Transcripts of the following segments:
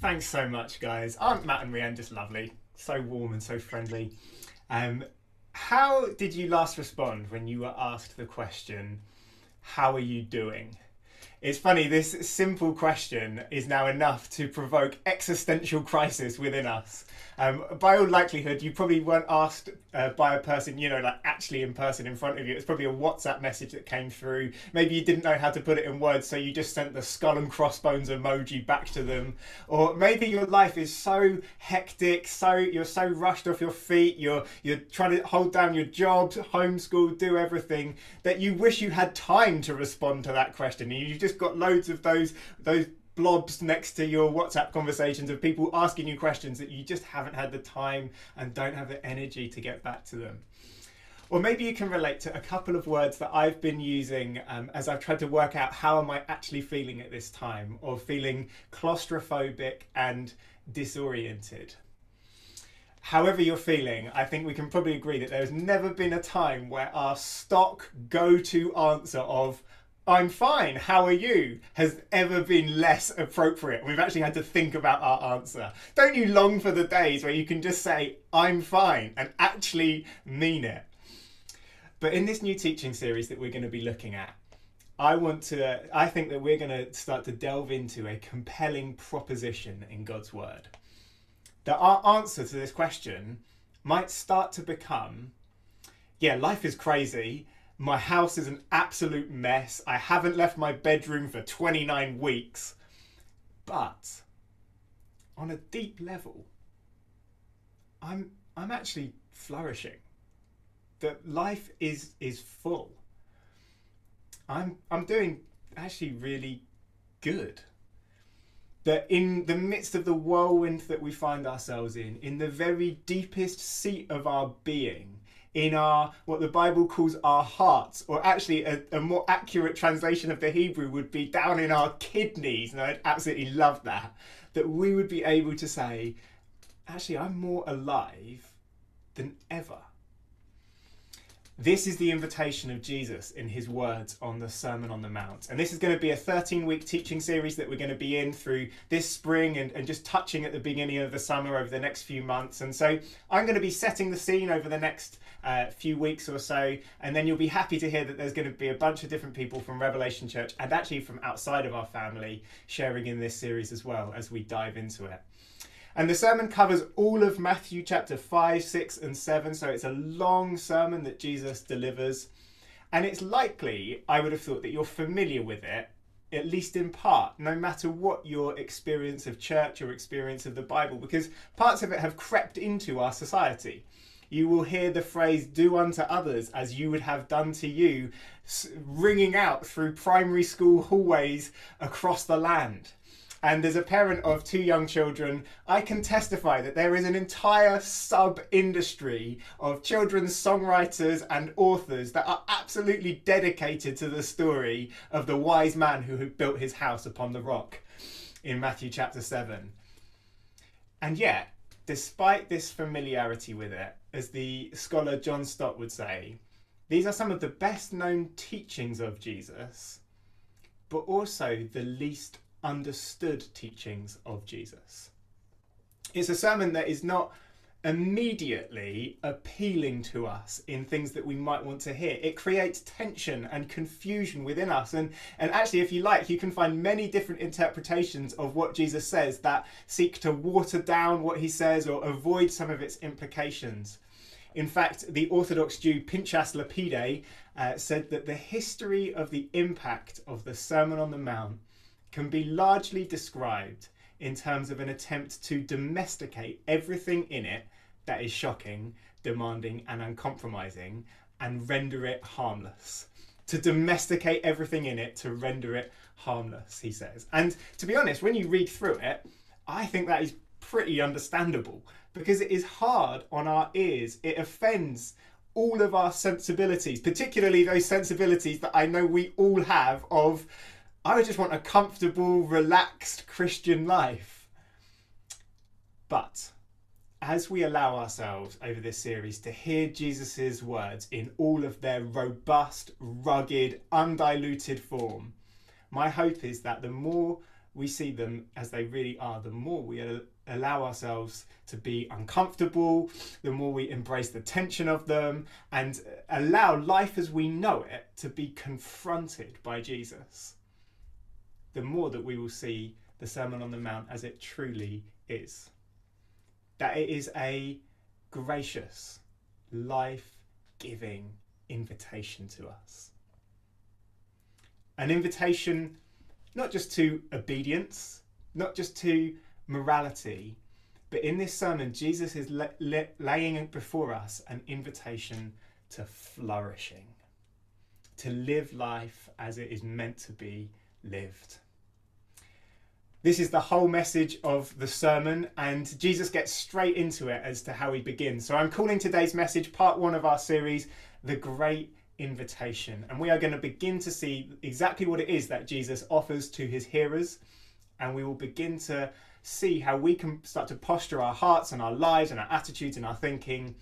Thanks so much, guys. Aren't Matt and Rianne just lovely? So warm and so friendly. Um, how did you last respond when you were asked the question, How are you doing? It's funny, this simple question is now enough to provoke existential crisis within us. Um, by all likelihood, you probably weren't asked uh, by a person, you know, like actually in person in front of you. It's probably a WhatsApp message that came through. Maybe you didn't know how to put it in words, so you just sent the skull and crossbones emoji back to them. Or maybe your life is so hectic, so you're so rushed off your feet, you're you're trying to hold down your job, homeschool, do everything that you wish you had time to respond to that question. And you've just got loads of those those blobs next to your WhatsApp conversations of people asking you questions that you just haven't had the time and don't have the energy to get back to them. Or maybe you can relate to a couple of words that I've been using um, as I've tried to work out how am I actually feeling at this time, or feeling claustrophobic and disoriented. However, you're feeling, I think we can probably agree that there's never been a time where our stock go to answer of I'm fine, how are you? has ever been less appropriate. We've actually had to think about our answer. Don't you long for the days where you can just say, I'm fine, and actually mean it? But in this new teaching series that we're going to be looking at, I want to, I think that we're going to start to delve into a compelling proposition in God's Word. That our answer to this question might start to become yeah, life is crazy my house is an absolute mess. I haven't left my bedroom for 29 weeks. But on a deep level, I'm I'm actually flourishing. That life is is full. I'm I'm doing actually really good. That in the midst of the whirlwind that we find ourselves in, in the very deepest seat of our being, in our what the Bible calls our hearts, or actually a, a, more accurate translation of the Hebrew would be down in our kidneys, and I'd absolutely love that. That we would be able to say, actually, I'm more alive than ever. This is the invitation of Jesus in his words on the Sermon on the Mount. And this is going to be a 13 week teaching series that we're going to be in through this spring and, and just touching at the beginning of the summer over the next few months. And so I'm going to be setting the scene over the next uh, few weeks or so. And then you'll be happy to hear that there's going to be a bunch of different people from Revelation Church and actually from outside of our family sharing in this series as well as we dive into it. And the sermon covers all of Matthew chapter 5, 6, and 7. So it's a long sermon that Jesus delivers. And it's likely, I would have thought, that you're familiar with it, at least in part, no matter what your experience of church or experience of the Bible, because parts of it have crept into our society. You will hear the phrase, do unto others as you would have done to you, ringing out through primary school hallways across the land. And as a parent of two young children, I can testify that there is an entire sub industry of children's songwriters and authors that are absolutely dedicated to the story of the wise man who had built his house upon the rock in Matthew chapter 7. And yet, despite this familiarity with it, as the scholar John Stott would say, these are some of the best known teachings of Jesus, but also the least understood teachings of Jesus. It's a sermon that is not immediately appealing to us in things that we might want to hear. It creates tension and confusion within us. And, and actually, if you like, you can find many different interpretations of what Jesus says that seek to water down what he says or avoid some of its implications. In fact, the Orthodox Jew Pinchas Lapide uh, said that the history of the impact of the Sermon on the Mount can be largely described in terms of an attempt to domesticate everything in it that is shocking, demanding, and uncompromising and render it harmless. To domesticate everything in it to render it harmless, he says. And to be honest, when you read through it, I think that is pretty understandable because it is hard on our ears. It offends all of our sensibilities, particularly those sensibilities that I know we all have of I would just want a comfortable, relaxed Christian life. But as we allow ourselves over this series to hear Jesus' words in all of their robust, rugged, undiluted form, my hope is that the more we see them as they really are, the more we allow ourselves to be uncomfortable, the more we embrace the tension of them, and allow life as we know it to be confronted by Jesus, the more that we will see the Sermon on the Mount as it truly is. That it is a gracious, life giving invitation to us. An invitation not just to obedience, not just to morality, but in this sermon, Jesus is le- le- laying before us an invitation to flourishing, to live life as it is meant to be lived. This is the whole message of the sermon, and Jesus gets straight into it as to how he begins. So I'm calling today's message part one of our series, The Great Invitation. And we are going to begin to see exactly what it is that Jesus offers to his hearers, and we will begin to see how we can start to posture our hearts and our lives and our attitudes and our thinking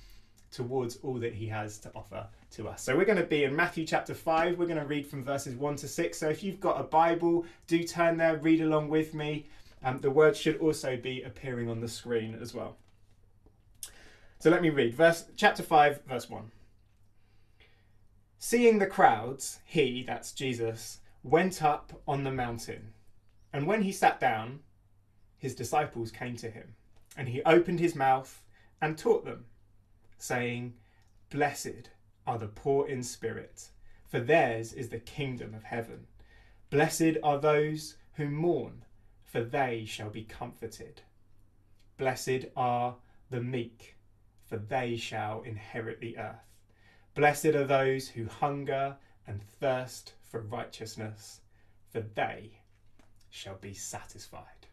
towards all that he has to offer to us. So we're going to be in Matthew chapter 5. We're going to read from verses 1 to 6. So if you've got a Bible, do turn there, read along with me. Um, the words should also be appearing on the screen as well. So let me read verse chapter 5 verse 1. Seeing the crowds, he, that's Jesus, went up on the mountain. And when he sat down, his disciples came to him, and he opened his mouth and taught them, saying, Blessed are the poor in spirit, for theirs is the kingdom of heaven. Blessed are those who mourn, for they shall be comforted. Blessed are the meek, for they shall inherit the earth. Blessed are those who hunger and thirst for righteousness, for they shall be satisfied.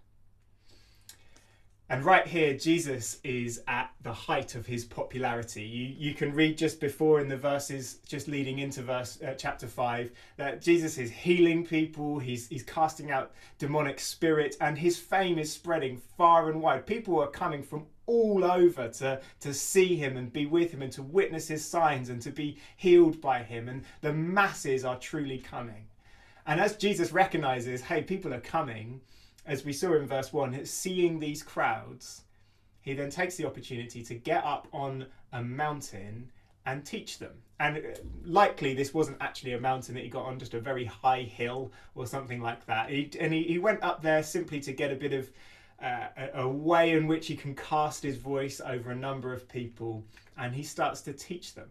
And right here, Jesus is at the height of his popularity. You, you can read just before in the verses, just leading into verse uh, chapter five, that Jesus is healing people. He's he's casting out demonic spirit, and his fame is spreading far and wide. People are coming from all over to to see him and be with him and to witness his signs and to be healed by him. And the masses are truly coming. And as Jesus recognizes, hey, people are coming as we saw in verse 1, seeing these crowds, he then takes the opportunity to get up on a mountain and teach them. And uh, likely this wasn't actually a mountain that he got on, just a very high hill or something like that. He, and he, he went up there simply to get a bit of uh, a, a way in which he can cast his voice over a number of people and he starts to teach them.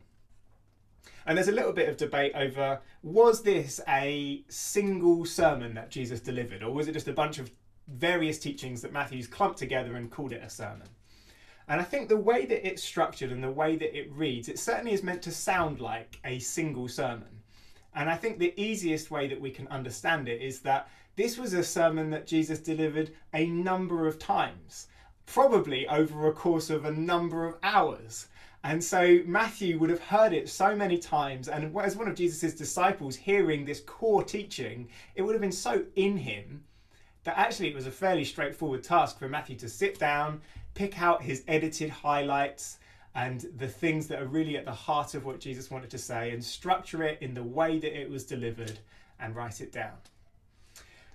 And there's a little bit of debate over was this a single sermon that Jesus delivered, or was it just a bunch of various teachings that Matthew's clumped together and called it a sermon. And I think the way that it's structured and the way that it reads, it certainly is meant to sound like a single sermon. And I think the easiest way that we can understand it is that this was a sermon that Jesus delivered a number of times, probably over a course of a number of hours. And so Matthew would have heard it so many times, and as one of Jesus' disciples hearing this core teaching, it would have been so in him that actually it was a fairly straightforward task for Matthew to sit down, pick out his edited highlights and the things that are really at the heart of what Jesus wanted to say and structure it in the way that it was delivered and write it down.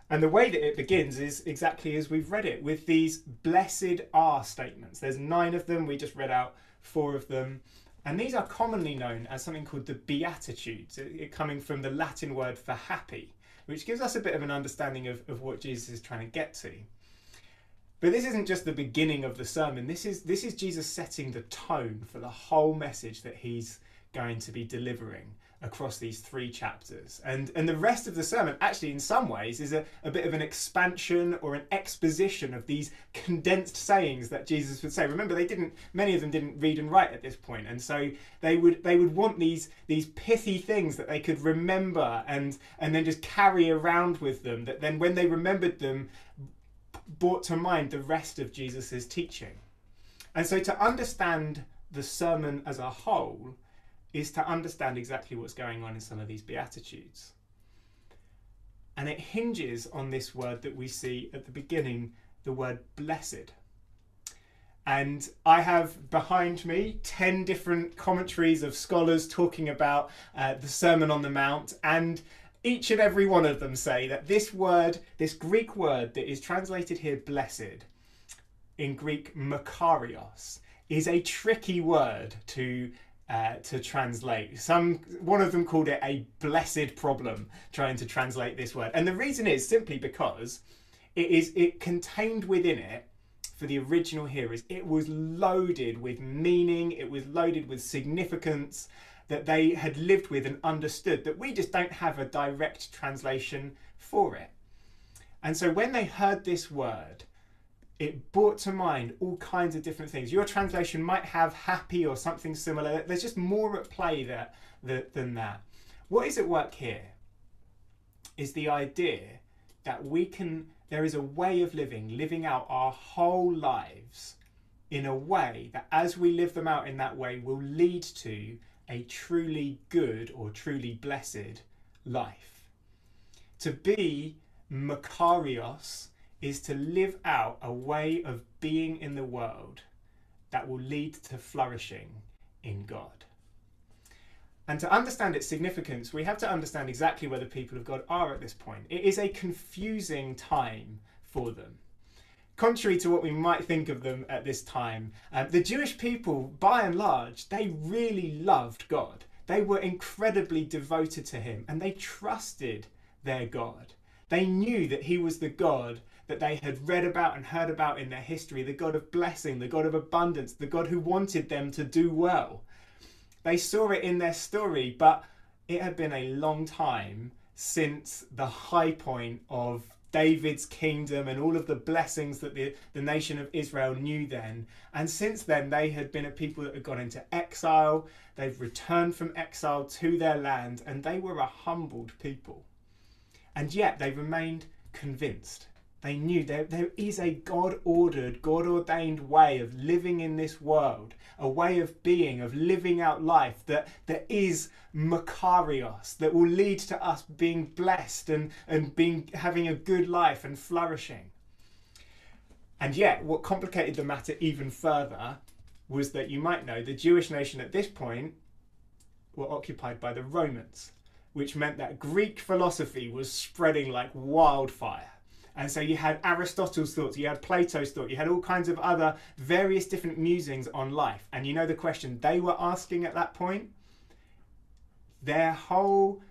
And the way that it begins is exactly as we've read it, with these blessed are statements. There's nine of them, we just read out four of them. And these are commonly known as something called the Beatitudes, it, coming from the Latin word for happy which gives us a bit of an understanding of, of what Jesus is trying to get to. But this isn't just the beginning of the sermon. This is this is Jesus setting the tone for the whole message that he's going to be delivering across these three chapters. And, and the rest of the sermon, actually, in some ways, is a, a bit of an expansion or an exposition of these condensed sayings that Jesus would say. Remember, they didn't, many of them didn't read and write at this point, and so they would they would want these these pithy things that they could remember and and then just carry around with them. That then, when they remembered them, brought to mind the rest of Jesus's teaching. And so, to understand the sermon as a whole is to understand exactly what's going on in some of these Beatitudes. And it hinges on this word that we see at the beginning, the word blessed. And I have behind me 10 different commentaries of scholars talking about uh, the Sermon on the Mount. And each and every one of them say that this word, this Greek word that is translated here blessed, in Greek makarios, is a tricky word to uh, to translate. Some one of them called it a blessed problem trying to translate this word, and the reason is simply because it is it contained within it for the original hearers. It was loaded with meaning. It was loaded with significance that they had lived with and understood that we just don't have a direct translation for it. And so when they heard this word, it brought to mind all kinds of different things. Your translation might have happy or something similar. There's just more at play there than that. What is at work here is the idea that we can, there is a way of living, living out our whole lives in a way that as we live them out in that way will lead to a truly good or truly blessed life. To be Makarios is to live out a way of being in the world that will lead to flourishing in God. And to understand its significance, we have to understand exactly where the people of God are at this point. It is a confusing time for them. Contrary to what we might think of them at this time, uh, the Jewish people, by and large, they really loved God. They were incredibly devoted to Him and they trusted their God. They knew that He was the God that they had read about and heard about in their history the God of blessing, the God of abundance, the God who wanted them to do well. They saw it in their story, but it had been a long time since the high point of David's kingdom and all of the blessings that the, the nation of Israel knew then. And since then, they had been a people that had gone into exile. They've returned from exile to their land, and they were a humbled people. And yet, they remained convinced they knew there, there is a God ordered, God ordained way of living in this world, a way of being, of living out life that, that is Makarios, that will lead to us being blessed and, and being having a good life and flourishing. And yet, what complicated the matter even further was that you might know the Jewish nation at this point were occupied by the Romans, which meant that Greek philosophy was spreading like wildfire and so you had Aristotle's thoughts, you had Plato's thought, you had all kinds of other various different musings on life. And you know the question they were asking at that point? Their whole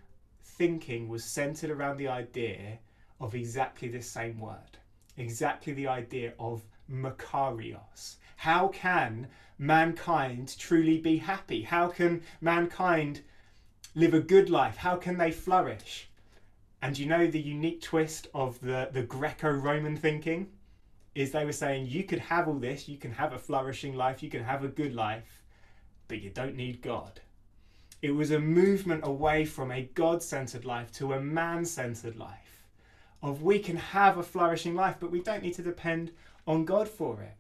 thinking was centered around the idea of exactly this same word, exactly the idea of Makarios. How can mankind truly be happy? How can mankind live a good life? How can they flourish? And you know the unique twist of the, the Greco Roman thinking? Is they were saying you could have all this, you can have a flourishing life, you can have a good life, but you don't need God. It was a movement away from a God centered life to a man centered life. Of we can have a flourishing life, but we don't need to depend on God for it.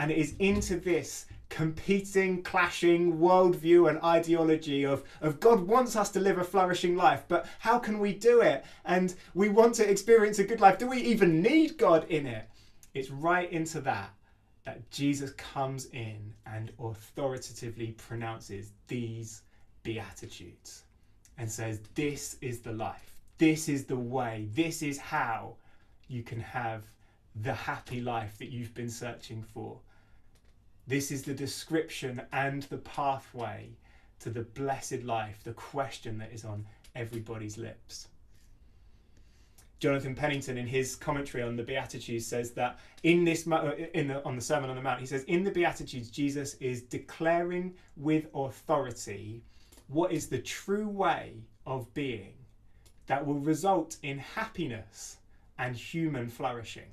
And it is into this competing, clashing worldview and ideology of, of God wants us to live a flourishing life, but how can we do it? And we want to experience a good life. Do we even need God in it? It's right into that that Jesus comes in and authoritatively pronounces these beatitudes and says, This is the life, this is the way, this is how you can have the happy life that you've been searching for. This is the description and the pathway to the blessed life, the question that is on everybody's lips. Jonathan Pennington, in his commentary on the Beatitudes, says that in this in the, on the Sermon on the Mount, he says in the Beatitudes, Jesus is declaring with authority what is the true way of being that will result in happiness and human flourishing.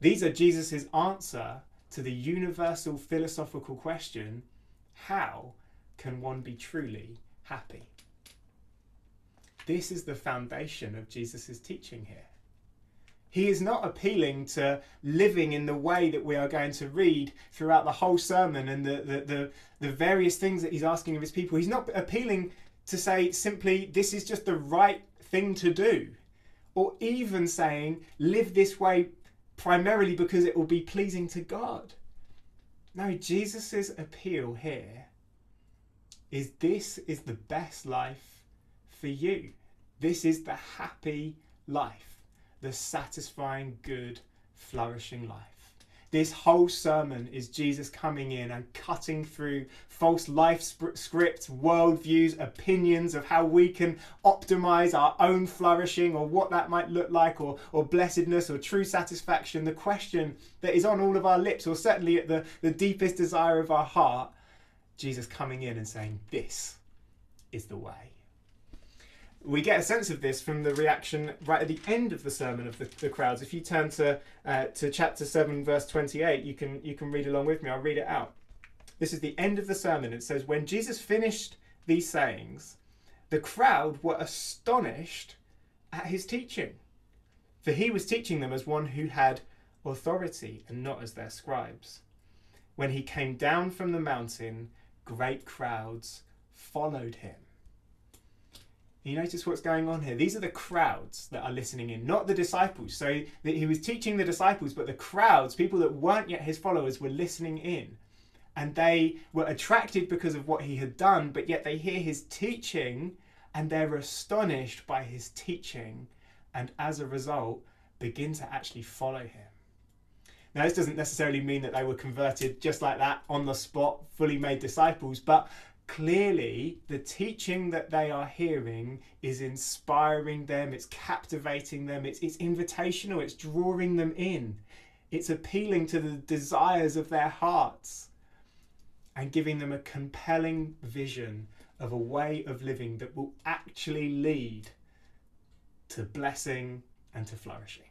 These are Jesus' answer to the universal philosophical question how can one be truly happy? This is the foundation of Jesus' teaching here. He is not appealing to living in the way that we are going to read throughout the whole sermon and the, the, the, the, various things that he's asking of his people. He's not appealing to say simply, this is just the right thing to do, or even saying, live this way primarily because it will be pleasing to God. No, Jesus' appeal here is this is the best life for you. This is the happy life, the satisfying, good, flourishing life. This whole sermon is Jesus coming in and cutting through false life scripts, worldviews, opinions of how we can optimize our own flourishing or what that might look like, or, or blessedness or true satisfaction. The question that is on all of our lips, or certainly at the, the deepest desire of our heart, Jesus coming in and saying, This is the way we get a sense of this from the reaction right at the end of the sermon of the, the crowds. If you turn to uh, to chapter seven, verse twenty-eight, you can you can read along with me. I'll read it out. This is the end of the sermon. It says, "When Jesus finished these sayings, the crowd were astonished at his teaching, for he was teaching them as one who had authority and not as their scribes. When he came down from the mountain, great crowds followed him." You notice what's going on here? These are the crowds that are listening in, not the disciples. So he was teaching the disciples, but the crowds, people that weren't yet his followers, were listening in. And they were attracted because of what he had done, but yet they hear his teaching and they're astonished by his teaching. And as a result, begin to actually follow him. Now, this doesn't necessarily mean that they were converted just like that on the spot, fully made disciples, but clearly the teaching that they are hearing is inspiring them, it's captivating them, it's, it's invitational, it's drawing them in, it's appealing to the desires of their hearts and giving them a compelling vision of a way of living that will actually lead to blessing and to flourishing.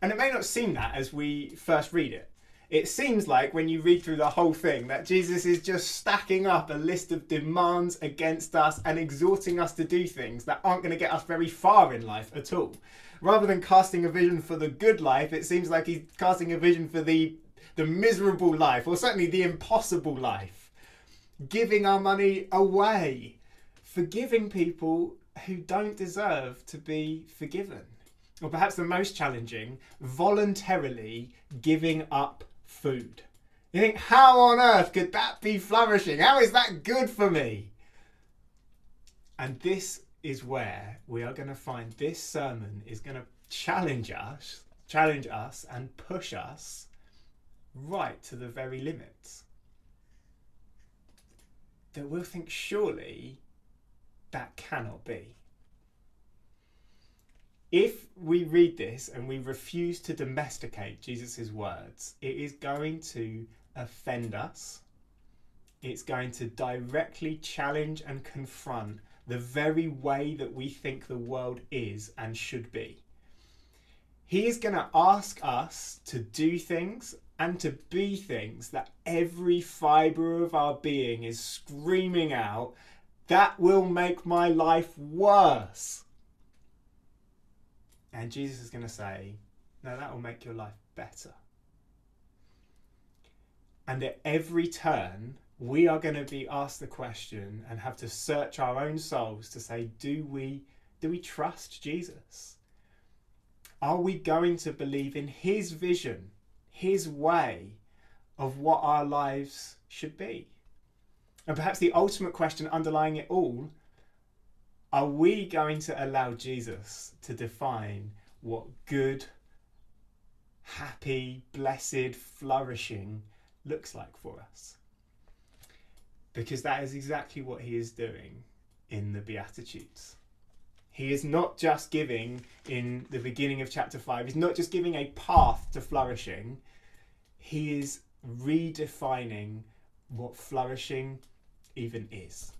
And it may not seem that as we first read it it seems like when you read through the whole thing that Jesus is just stacking up a list of demands against us and exhorting us to do things that aren't going to get us very far in life at all. Rather than casting a vision for the good life, it seems like he's casting a vision for the the miserable life or certainly the impossible life. Giving our money away, forgiving people who don't deserve to be forgiven. Or perhaps the most challenging, voluntarily giving up food. You think, how on earth could that be flourishing? How is that good for me? And this is where we are going to find this sermon is going to challenge us, challenge us, and push us right to the very limits. That we'll think, surely that cannot be if we read this and we refuse to domesticate Jesus' words, it is going to offend us. It's going to directly challenge and confront the very way that we think the world is and should be. He is going to ask us to do things and to be things that every fibre of our being is screaming out, that will make my life worse. And Jesus is going to say, No, that will make your life better. And at every turn, we are going to be asked the question and have to search our own souls to say, do we, do we trust Jesus? Are we going to believe in his vision, his way of what our lives should be? And perhaps the ultimate question underlying it all are we going to allow Jesus to define what good, happy, blessed, flourishing looks like for us? Because that is exactly what he is doing in the Beatitudes. He is not just giving, in the beginning of chapter 5, he's not just giving a path to flourishing, he is redefining what flourishing even is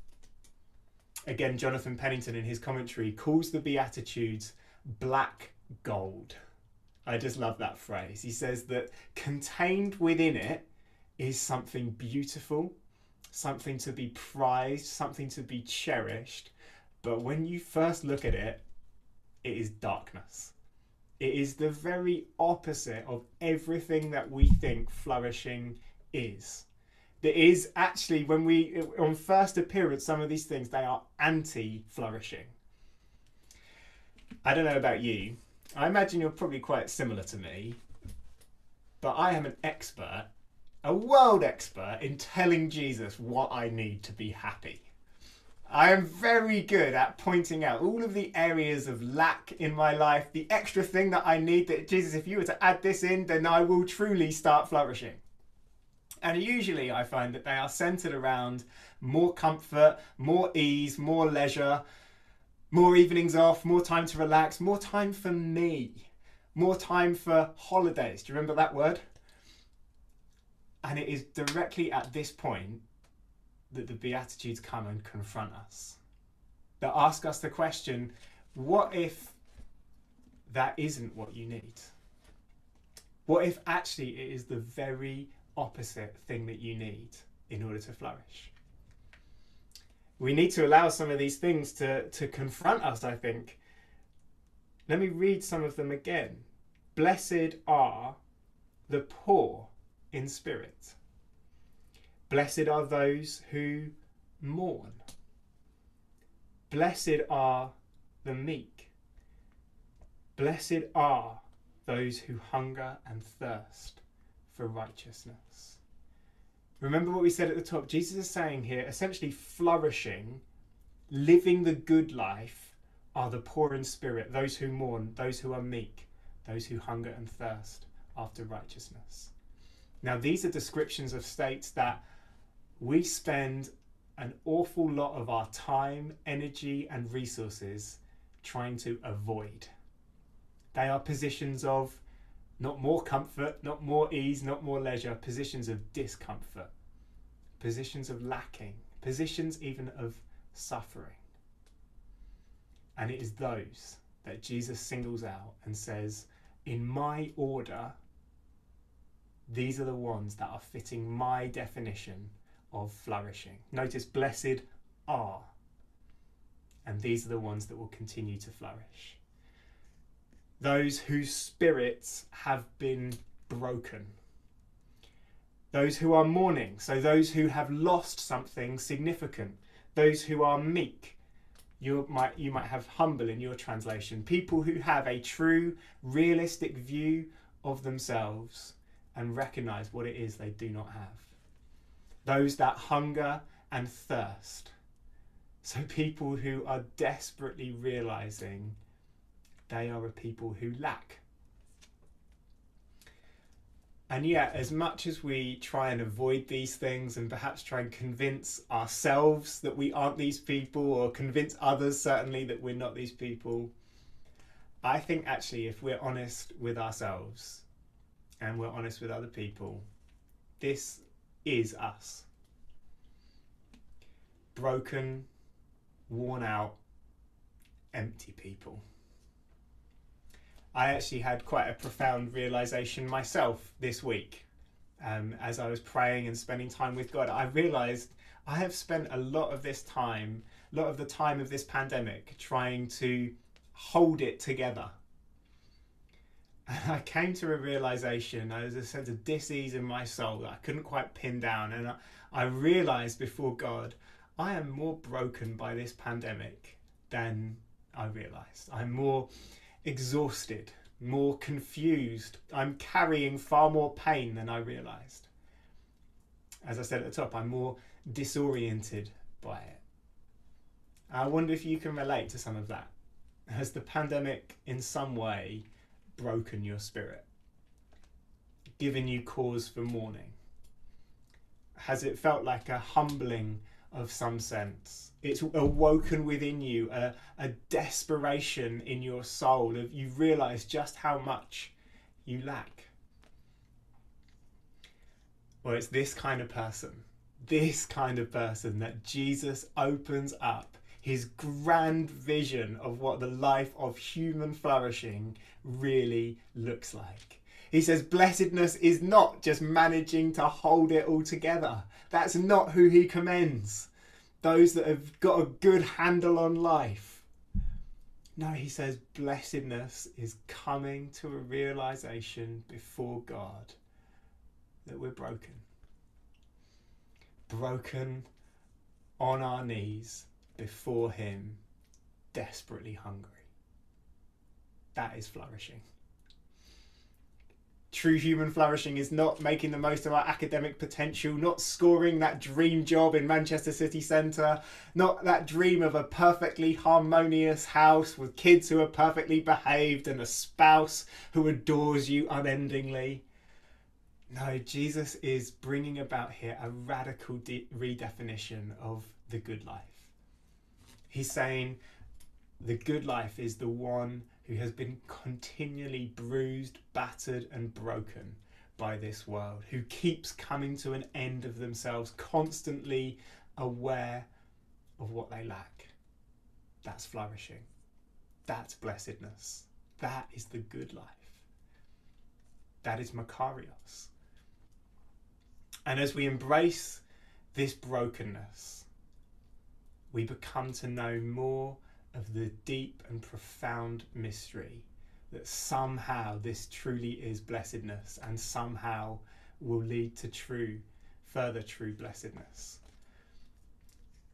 again, Jonathan Pennington in his commentary calls the Beatitudes black gold. I just love that phrase. He says that contained within it is something beautiful, something to be prized, something to be cherished. But when you first look at it, it is darkness. It is the very opposite of everything that we think flourishing is that is actually when we on first appearance some of these things they are anti flourishing i don't know about you. I imagine you're probably quite similar to me but i am an expert a world expert in telling jesus what i need to be happy. I am very good at pointing out all of the areas of lack in my life, the extra thing that I need that Jesus, if you were to add this in, then I will truly start flourishing. And usually I find that they are centered around more comfort, more ease, more leisure, more evenings off, more time to relax, more time for me, more time for holidays. Do you remember that word? And it is directly at this point that the Beatitudes come and confront us. That ask us the question what if that isn't what you need? What if actually it is the very opposite thing that you need in order to flourish? We need to allow some of these things to, to confront us, I think. Let me read some of them again. Blessed are the poor in spirit Blessed are those who mourn. Blessed are the meek. Blessed are those who hunger and thirst for righteousness. Remember what we said at the top. Jesus is saying here essentially, flourishing, living the good life, are the poor in spirit, those who mourn, those who are meek, those who hunger and thirst after righteousness. Now, these are descriptions of states that we spend an awful lot of our time, energy, and resources trying to avoid. They are positions of not more comfort, not more ease, not more leisure, positions of discomfort, positions of lacking, positions even of suffering. And it is those that Jesus singles out and says, In my order, these are the ones that are fitting my definition of flourishing. Notice, blessed are. And these are the ones that will continue to flourish. Those whose spirits have been broken. Those who are mourning, so those who have lost something significant. Those who are meek. You might, you might have humble in your translation. People who have a true, realistic view of themselves and recognize what it is they do not have those that hunger and thirst. So, people who are desperately realizing they are a people who lack. And yet, as much as we try and avoid these things and perhaps try and convince ourselves that we aren't these people, or convince others certainly that we're not these people, I think actually, if we're honest with ourselves and we're honest with other people, this is us. Broken, worn out, empty people. I actually had quite a profound realization myself this week um, as I was praying and spending time with God. I realized I have spent a lot of this time, a lot of the time of this pandemic, trying to hold it together and I came to a realization, there was a sense of dis-ease in my soul that I couldn't quite pin down. And I, I realized before God, I am more broken by this pandemic than I realized. I'm more exhausted, more confused. I'm carrying far more pain than I realized. As I said at the top, I'm more disoriented by it. I wonder if you can relate to some of that. Has the pandemic in some way broken your spirit, given you cause for mourning? Has it felt like a humbling of some sense? It's awoken within you a, a desperation in your soul of you realize just how much you lack. Well, it's this kind of person, this kind of person that Jesus opens up his grand vision of what the life of human flourishing really looks like. He says blessedness is not just managing to hold it all together. That's not who he commends. Those that have got a good handle on life. No, he says blessedness is coming to a realization before God that we're broken. Broken on our knees before Him, desperately hungry. That is flourishing. True human flourishing is not making the most of our academic potential, not scoring that dream job in Manchester city centre, not that dream of a perfectly harmonious house with kids who are perfectly behaved and a spouse who adores you unendingly. No, Jesus is bringing about here a radical de- redefinition of the good life. He's saying the good life is the one who has been continually bruised, battered, and broken by this world, who keeps coming to an end of themselves, constantly aware of what they lack. That's flourishing. That's blessedness. That is the good life. That is Makarios. And as we embrace this brokenness, we become to know more of the deep and profound mystery that somehow this truly is blessedness and somehow will lead to true, further true blessedness.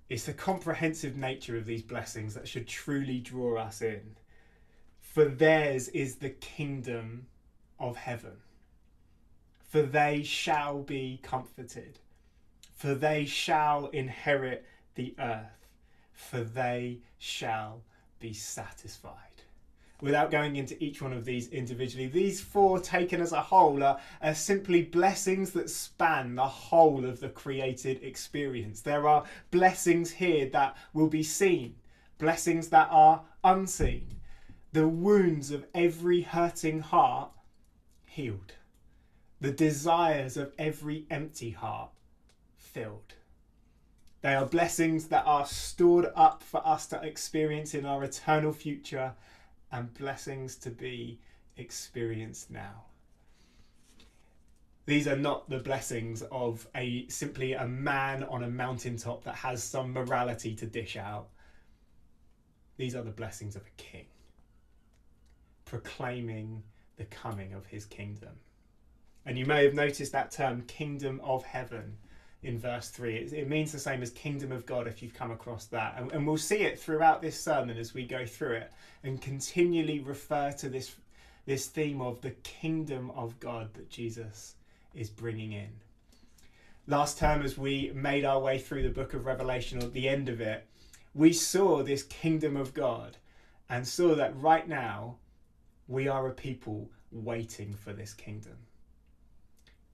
It's the comprehensive nature of these blessings that should truly draw us in. For theirs is the kingdom of heaven. For they shall be comforted. For they shall inherit the earth for they shall be satisfied. Without going into each one of these individually, these four taken as a whole are, are simply blessings that span the whole of the created experience. There are blessings here that will be seen, blessings that are unseen. The wounds of every hurting heart healed, the desires of every empty heart filled. They are blessings that are stored up for us to experience in our eternal future and blessings to be experienced now. These are not the blessings of a simply a man on a mountaintop that has some morality to dish out. These are the blessings of a king, proclaiming the coming of his kingdom. And you may have noticed that term, kingdom of heaven in verse 3. It, it, means the same as kingdom of God if you've come across that. And, and we'll see it throughout this sermon as we go through it and continually refer to this, this theme of the kingdom of God that Jesus is bringing in. Last term, as we made our way through the book of Revelation, at the end of it, we saw this kingdom of God and saw that right now we are a people waiting for this kingdom.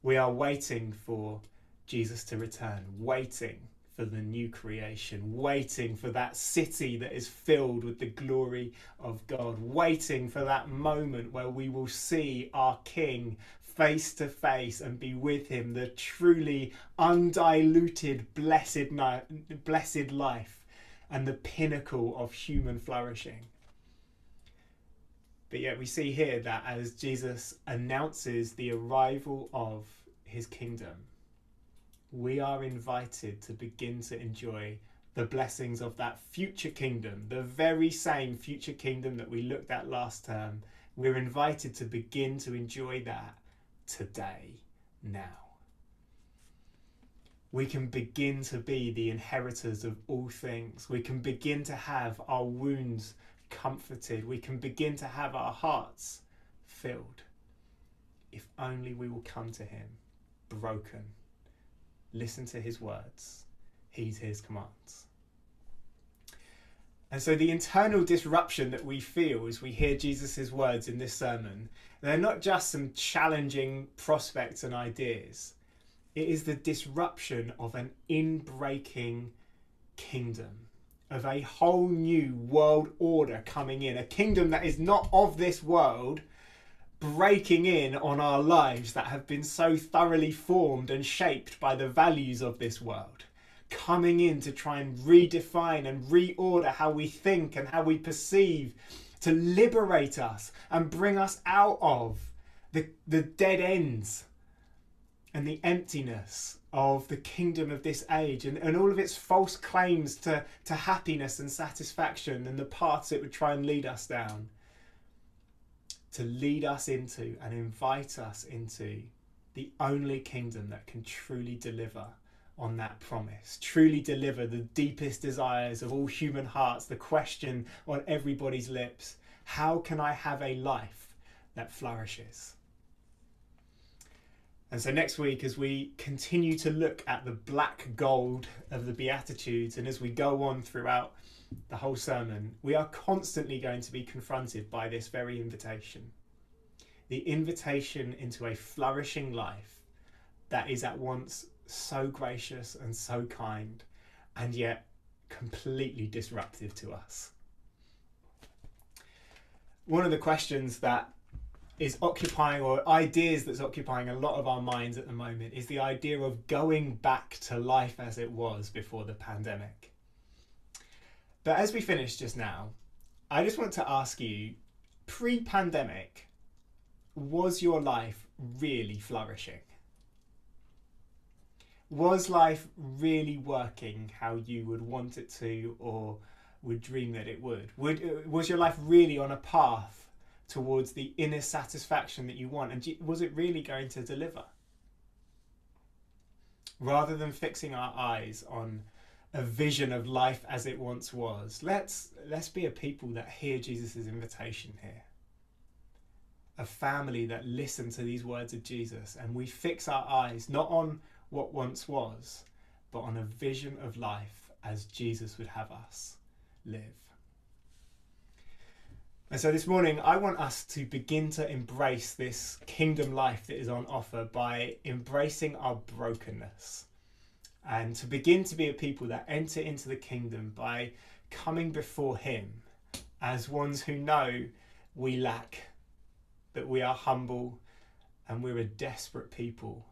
We are waiting for Jesus to return, waiting for the new creation, waiting for that city that is filled with the glory of God, waiting for that moment where we will see our King face to face and be with him, the truly undiluted, blessed, blessed life and the pinnacle of human flourishing. But yet we see here that as Jesus announces the arrival of his kingdom, we are invited to begin to enjoy the blessings of that future kingdom, the very same future kingdom that we looked at last term. We're invited to begin to enjoy that today, now. We can begin to be the inheritors of all things. We can begin to have our wounds comforted. We can begin to have our hearts filled. If only we will come to Him broken listen to his words, heed his commands. And so the internal disruption that we feel as we hear Jesus' words in this sermon, they're not just some challenging prospects and ideas. It is the disruption of an inbreaking kingdom, of a whole new world order coming in, a kingdom that is not of this world, breaking in on our lives that have been so thoroughly formed and shaped by the values of this world. Coming in to try and redefine and reorder how we think and how we perceive, to liberate us and bring us out of the, the dead ends and the emptiness of the kingdom of this age and, and all of its false claims to, to happiness and satisfaction and the paths it would try and lead us down to lead us into and invite us into the only kingdom that can truly deliver on that promise, truly deliver the deepest desires of all human hearts, the question on everybody's lips how can I have a life that flourishes? And so next week, as we continue to look at the black gold of the Beatitudes, and as we go on throughout the whole sermon, we are constantly going to be confronted by this very invitation the invitation into a flourishing life that is at once so gracious and so kind, and yet completely disruptive to us. One of the questions that is occupying, or ideas that's occupying a lot of our minds at the moment, is the idea of going back to life as it was before the pandemic. But as we finished just now, I just want to ask you pre pandemic, was your life really flourishing? Was life really working how you would want it to or would dream that it would? would uh, was your life really on a path towards the inner satisfaction that you want? And was it really going to deliver? Rather than fixing our eyes on a vision of life as it once was. Let's let's be a people that hear Jesus' invitation here. A family that listen to these words of Jesus and we fix our eyes not on what once was, but on a vision of life as Jesus would have us live. And so this morning, I want us to begin to embrace this kingdom life that is on offer by embracing our brokenness and to begin to be a people that enter into the kingdom by coming before Him as ones who know we lack, that we are humble, and we're a desperate people